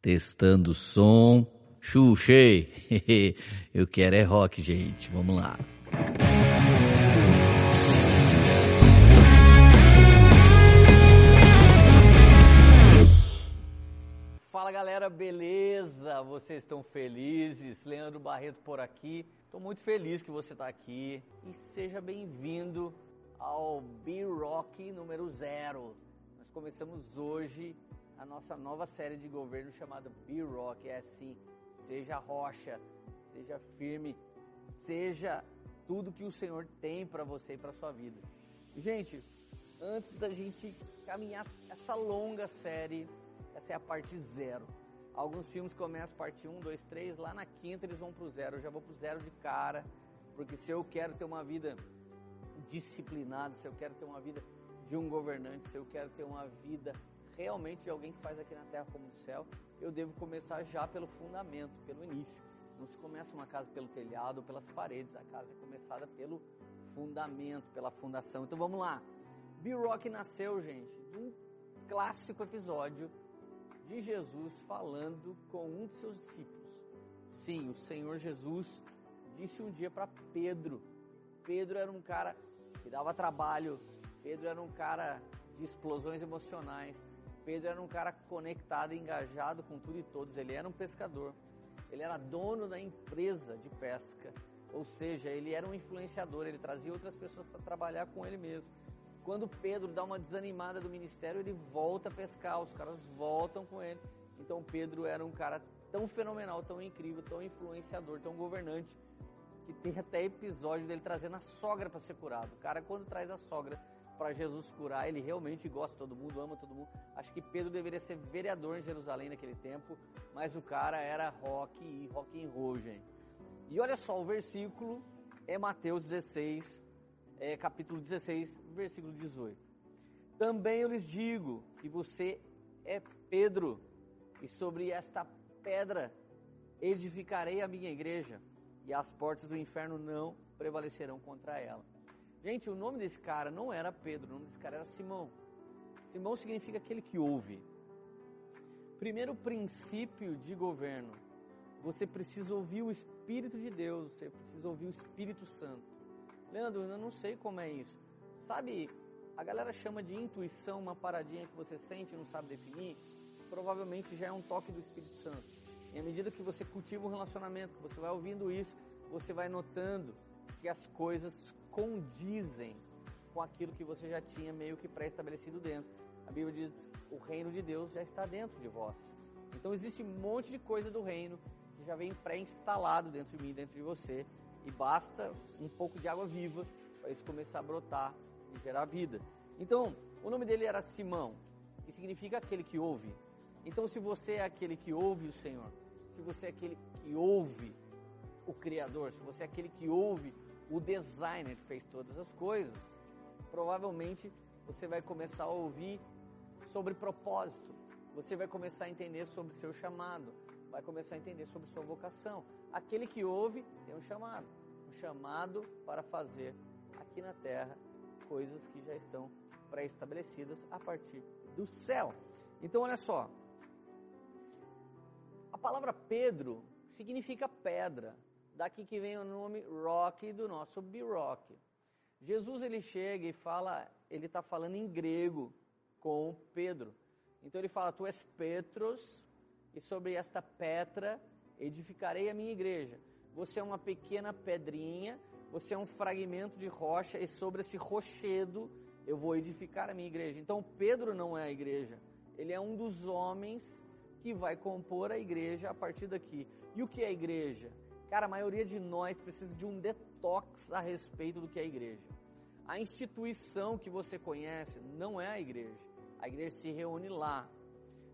Testando o som. Xuxei. Eu quero é rock, gente. Vamos lá. Fala galera, beleza? Vocês estão felizes? Leandro Barreto por aqui. Estou muito feliz que você está aqui e seja bem-vindo ao B-Rock número zero. Nós começamos hoje a nossa nova série de governo chamada B-Rock. É assim, seja rocha, seja firme, seja tudo que o Senhor tem para você e para sua vida. Gente, antes da gente caminhar essa longa série, essa é a parte zero. Alguns filmes começam parte 1, 2, 3, lá na quinta eles vão pro zero. Eu já vou pro zero de cara, porque se eu quero ter uma vida disciplinada, se eu quero ter uma vida de um governante, se eu quero ter uma vida realmente de alguém que faz aqui na terra como no céu, eu devo começar já pelo fundamento, pelo início. Não se começa uma casa pelo telhado ou pelas paredes, a casa é começada pelo fundamento, pela fundação. Então vamos lá. B-Rock nasceu, gente, de um clássico episódio de Jesus falando com um de seus discípulos. Sim, o Senhor Jesus disse um dia para Pedro. Pedro era um cara que dava trabalho, Pedro era um cara de explosões emocionais, Pedro era um cara conectado, engajado com tudo e todos. Ele era um pescador, ele era dono da empresa de pesca, ou seja, ele era um influenciador, ele trazia outras pessoas para trabalhar com ele mesmo. Quando Pedro dá uma desanimada do ministério, ele volta a pescar, os caras voltam com ele. Então Pedro era um cara tão fenomenal, tão incrível, tão influenciador, tão governante, que tem até episódio dele trazendo a sogra para ser curado. O cara, quando traz a sogra para Jesus curar, ele realmente gosta de todo mundo, ama todo mundo. Acho que Pedro deveria ser vereador em Jerusalém naquele tempo, mas o cara era rock e rock and roll, gente. E olha só, o versículo é Mateus 16, é, capítulo 16, versículo 18. Também eu lhes digo que você é Pedro, e sobre esta pedra edificarei a minha igreja, e as portas do inferno não prevalecerão contra ela. Gente, o nome desse cara não era Pedro, o nome desse cara era Simão. Simão significa aquele que ouve. Primeiro princípio de governo. Você precisa ouvir o Espírito de Deus, você precisa ouvir o Espírito Santo. Leandro, eu não sei como é isso. Sabe, a galera chama de intuição uma paradinha que você sente e não sabe definir. Provavelmente já é um toque do Espírito Santo. E à medida que você cultiva um relacionamento, que você vai ouvindo isso, você vai notando que as coisas condizem com aquilo que você já tinha meio que pré-estabelecido dentro. A Bíblia diz: o reino de Deus já está dentro de vós. Então existe um monte de coisa do reino que já vem pré-instalado dentro de mim, dentro de você, e basta um pouco de água viva para isso começar a brotar e gerar vida. Então, o nome dele era Simão, que significa aquele que ouve. Então, se você é aquele que ouve o Senhor, se você é aquele que ouve o Criador, se você é aquele que ouve o designer que fez todas as coisas, provavelmente você vai começar a ouvir sobre propósito, você vai começar a entender sobre seu chamado, vai começar a entender sobre sua vocação. Aquele que ouve tem um chamado, um chamado para fazer aqui na terra coisas que já estão pré-estabelecidas a partir do céu. Então, olha só. A palavra Pedro significa pedra. Daqui que vem o nome rock do nosso B-Rock. Jesus ele chega e fala, ele está falando em grego com Pedro. Então ele fala: Tu és Petros, e sobre esta pedra edificarei a minha igreja. Você é uma pequena pedrinha, você é um fragmento de rocha, e sobre esse rochedo eu vou edificar a minha igreja. Então Pedro não é a igreja, ele é um dos homens que vai compor a igreja a partir daqui. E o que é a igreja? Cara, a maioria de nós precisa de um detox a respeito do que é a igreja. A instituição que você conhece não é a igreja. A igreja se reúne lá.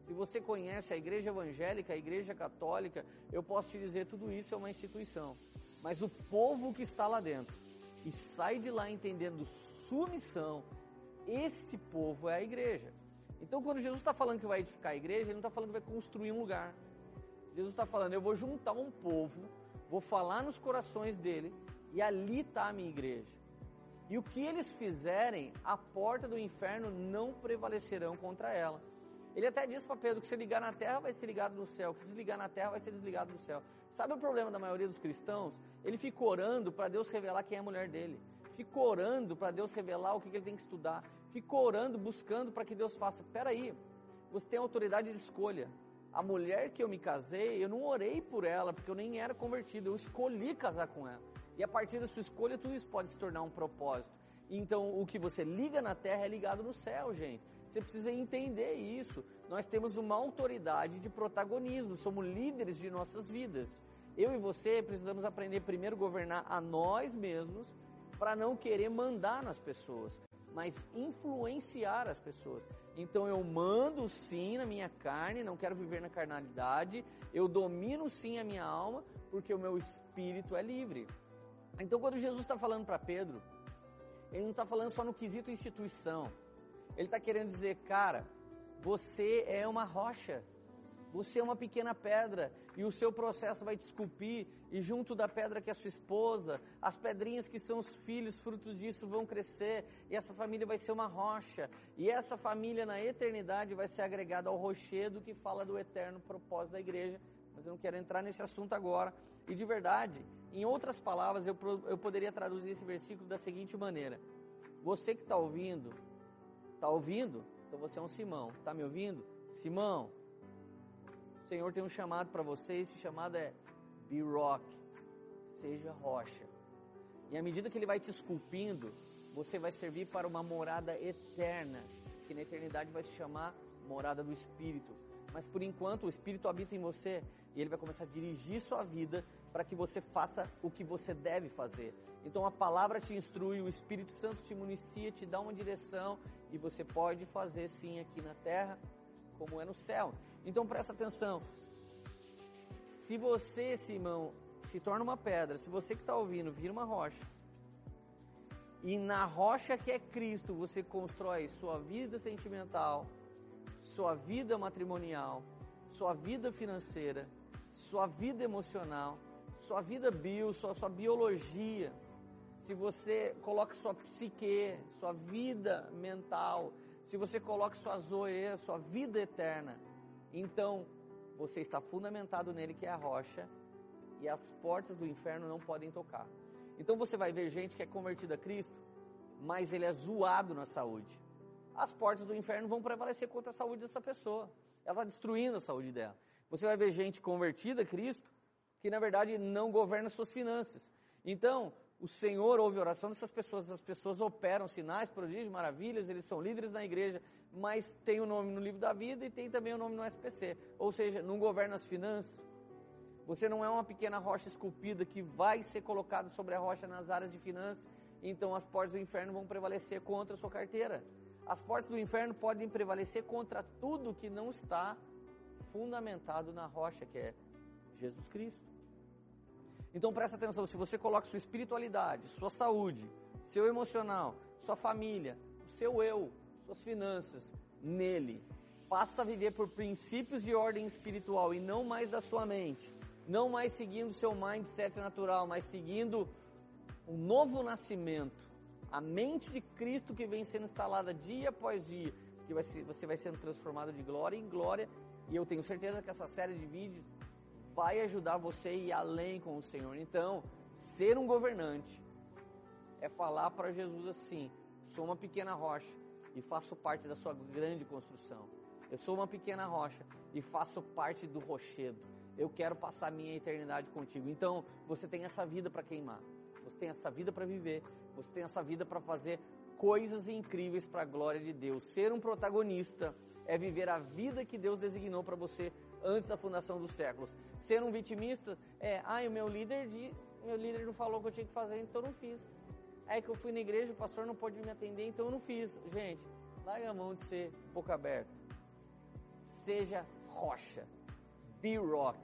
Se você conhece a igreja evangélica, a igreja católica, eu posso te dizer tudo isso é uma instituição. Mas o povo que está lá dentro e sai de lá entendendo sua missão, esse povo é a igreja. Então, quando Jesus está falando que vai edificar a igreja, ele não está falando que vai construir um lugar. Jesus está falando, eu vou juntar um povo vou falar nos corações dele e ali está a minha igreja. E o que eles fizerem, a porta do inferno não prevalecerão contra ela. Ele até diz para Pedro que se ligar na terra vai ser ligado no céu, que desligar na terra vai ser desligado no céu. Sabe o problema da maioria dos cristãos? Ele fica orando para Deus revelar quem é a mulher dele. Fica orando para Deus revelar o que ele tem que estudar. Fica orando, buscando para que Deus faça. Peraí, você tem autoridade de escolha. A mulher que eu me casei, eu não orei por ela, porque eu nem era convertido. Eu escolhi casar com ela. E a partir da sua escolha, tudo isso pode se tornar um propósito. Então, o que você liga na terra é ligado no céu, gente. Você precisa entender isso. Nós temos uma autoridade de protagonismo, somos líderes de nossas vidas. Eu e você precisamos aprender primeiro a governar a nós mesmos para não querer mandar nas pessoas, mas influenciar as pessoas. Então eu mando sim na minha carne, não quero viver na carnalidade, eu domino sim a minha alma, porque o meu espírito é livre. Então quando Jesus está falando para Pedro, ele não está falando só no quesito instituição. Ele está querendo dizer, cara, você é uma rocha. Você é uma pequena pedra e o seu processo vai te esculpir e junto da pedra que é a sua esposa, as pedrinhas que são os filhos, frutos disso vão crescer e essa família vai ser uma rocha e essa família na eternidade vai ser agregada ao rochedo que fala do eterno propósito da igreja. Mas eu não quero entrar nesse assunto agora. E de verdade, em outras palavras, eu, eu poderia traduzir esse versículo da seguinte maneira: Você que está ouvindo, Está ouvindo? Então você é um Simão. Está me ouvindo? Simão, Senhor tem um chamado para você. Esse chamado é Be Rock. Seja rocha. E à medida que Ele vai te esculpindo, você vai servir para uma morada eterna, que na eternidade vai se chamar morada do Espírito. Mas por enquanto o Espírito habita em você e ele vai começar a dirigir sua vida para que você faça o que você deve fazer. Então a palavra te instrui, o Espírito Santo te municia, te dá uma direção e você pode fazer sim aqui na terra como é no céu. Então presta atenção. Se você, Simão, se torna uma pedra, se você que está ouvindo vira uma rocha, e na rocha que é Cristo você constrói sua vida sentimental, sua vida matrimonial, sua vida financeira, sua vida emocional, sua vida bio, sua, sua biologia, se você coloca sua psique, sua vida mental, se você coloca sua zoe, sua vida eterna, então você está fundamentado nele que é a rocha e as portas do inferno não podem tocar. Então você vai ver gente que é convertida a Cristo, mas ele é zoado na saúde. As portas do inferno vão prevalecer contra a saúde dessa pessoa. Ela está destruindo a saúde dela. Você vai ver gente convertida a Cristo, que na verdade não governa suas finanças. Então, o Senhor ouve a oração dessas pessoas, as pessoas operam sinais, prodígios, maravilhas, eles são líderes na igreja, mas tem o nome no livro da vida e tem também o nome no SPC. Ou seja, não governa as finanças. Você não é uma pequena rocha esculpida que vai ser colocada sobre a rocha nas áreas de finanças, então as portas do inferno vão prevalecer contra a sua carteira. As portas do inferno podem prevalecer contra tudo que não está fundamentado na rocha, que é Jesus Cristo. Então presta atenção, se você coloca sua espiritualidade, sua saúde, seu emocional, sua família, o seu eu, suas finanças nele, passa a viver por princípios de ordem espiritual e não mais da sua mente, não mais seguindo seu mindset natural, mas seguindo um novo nascimento, a mente de Cristo que vem sendo instalada dia após dia, que vai ser, você vai sendo transformado de glória em glória, e eu tenho certeza que essa série de vídeos vai ajudar você a ir além com o Senhor. Então, ser um governante é falar para Jesus assim: sou uma pequena rocha e faço parte da sua grande construção. Eu sou uma pequena rocha e faço parte do rochedo. Eu quero passar minha eternidade contigo. Então, você tem essa vida para queimar. Você tem essa vida para viver. Você tem essa vida para fazer coisas incríveis para a glória de Deus. Ser um protagonista é viver a vida que Deus designou para você antes da fundação dos séculos. Ser um vitimista é, ai, ah, o meu líder de, meu líder não falou o que eu tinha que fazer, então eu não fiz. É que eu fui na igreja, o pastor não pôde me atender, então eu não fiz. Gente, larga a mão de ser boca aberta. Seja rocha. Be rock.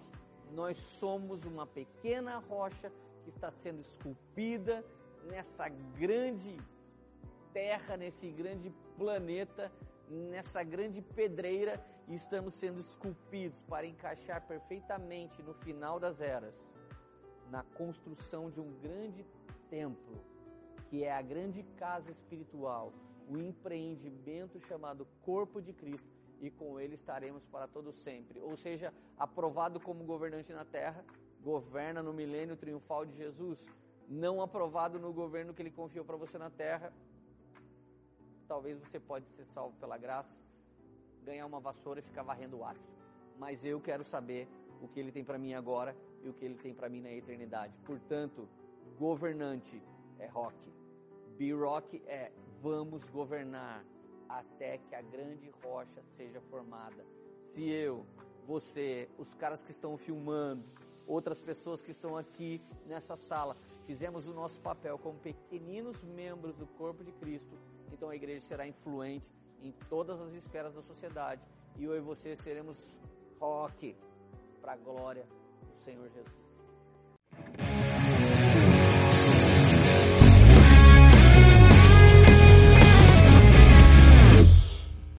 Nós somos uma pequena rocha que está sendo esculpida nessa grande terra, nesse grande planeta, nessa grande pedreira e estamos sendo esculpidos para encaixar perfeitamente no final das eras, na construção de um grande templo, que é a grande casa espiritual, o empreendimento chamado Corpo de Cristo, e com ele estaremos para todo sempre. Ou seja, aprovado como governante na terra, governa no milênio triunfal de Jesus. Não aprovado no governo que ele confiou para você na terra, talvez você pode ser salvo pela graça, ganhar uma vassoura e ficar varrendo o átrio. Mas eu quero saber o que ele tem para mim agora e o que ele tem para mim na eternidade. Portanto, governante é rock. B-Rock é vamos governar até que a grande rocha seja formada. Se eu, você, os caras que estão filmando, outras pessoas que estão aqui nessa sala, fizemos o nosso papel como pequeninos membros do corpo de Cristo, então a igreja será influente em todas as esferas da sociedade e eu e você seremos rock para a glória do Senhor Jesus.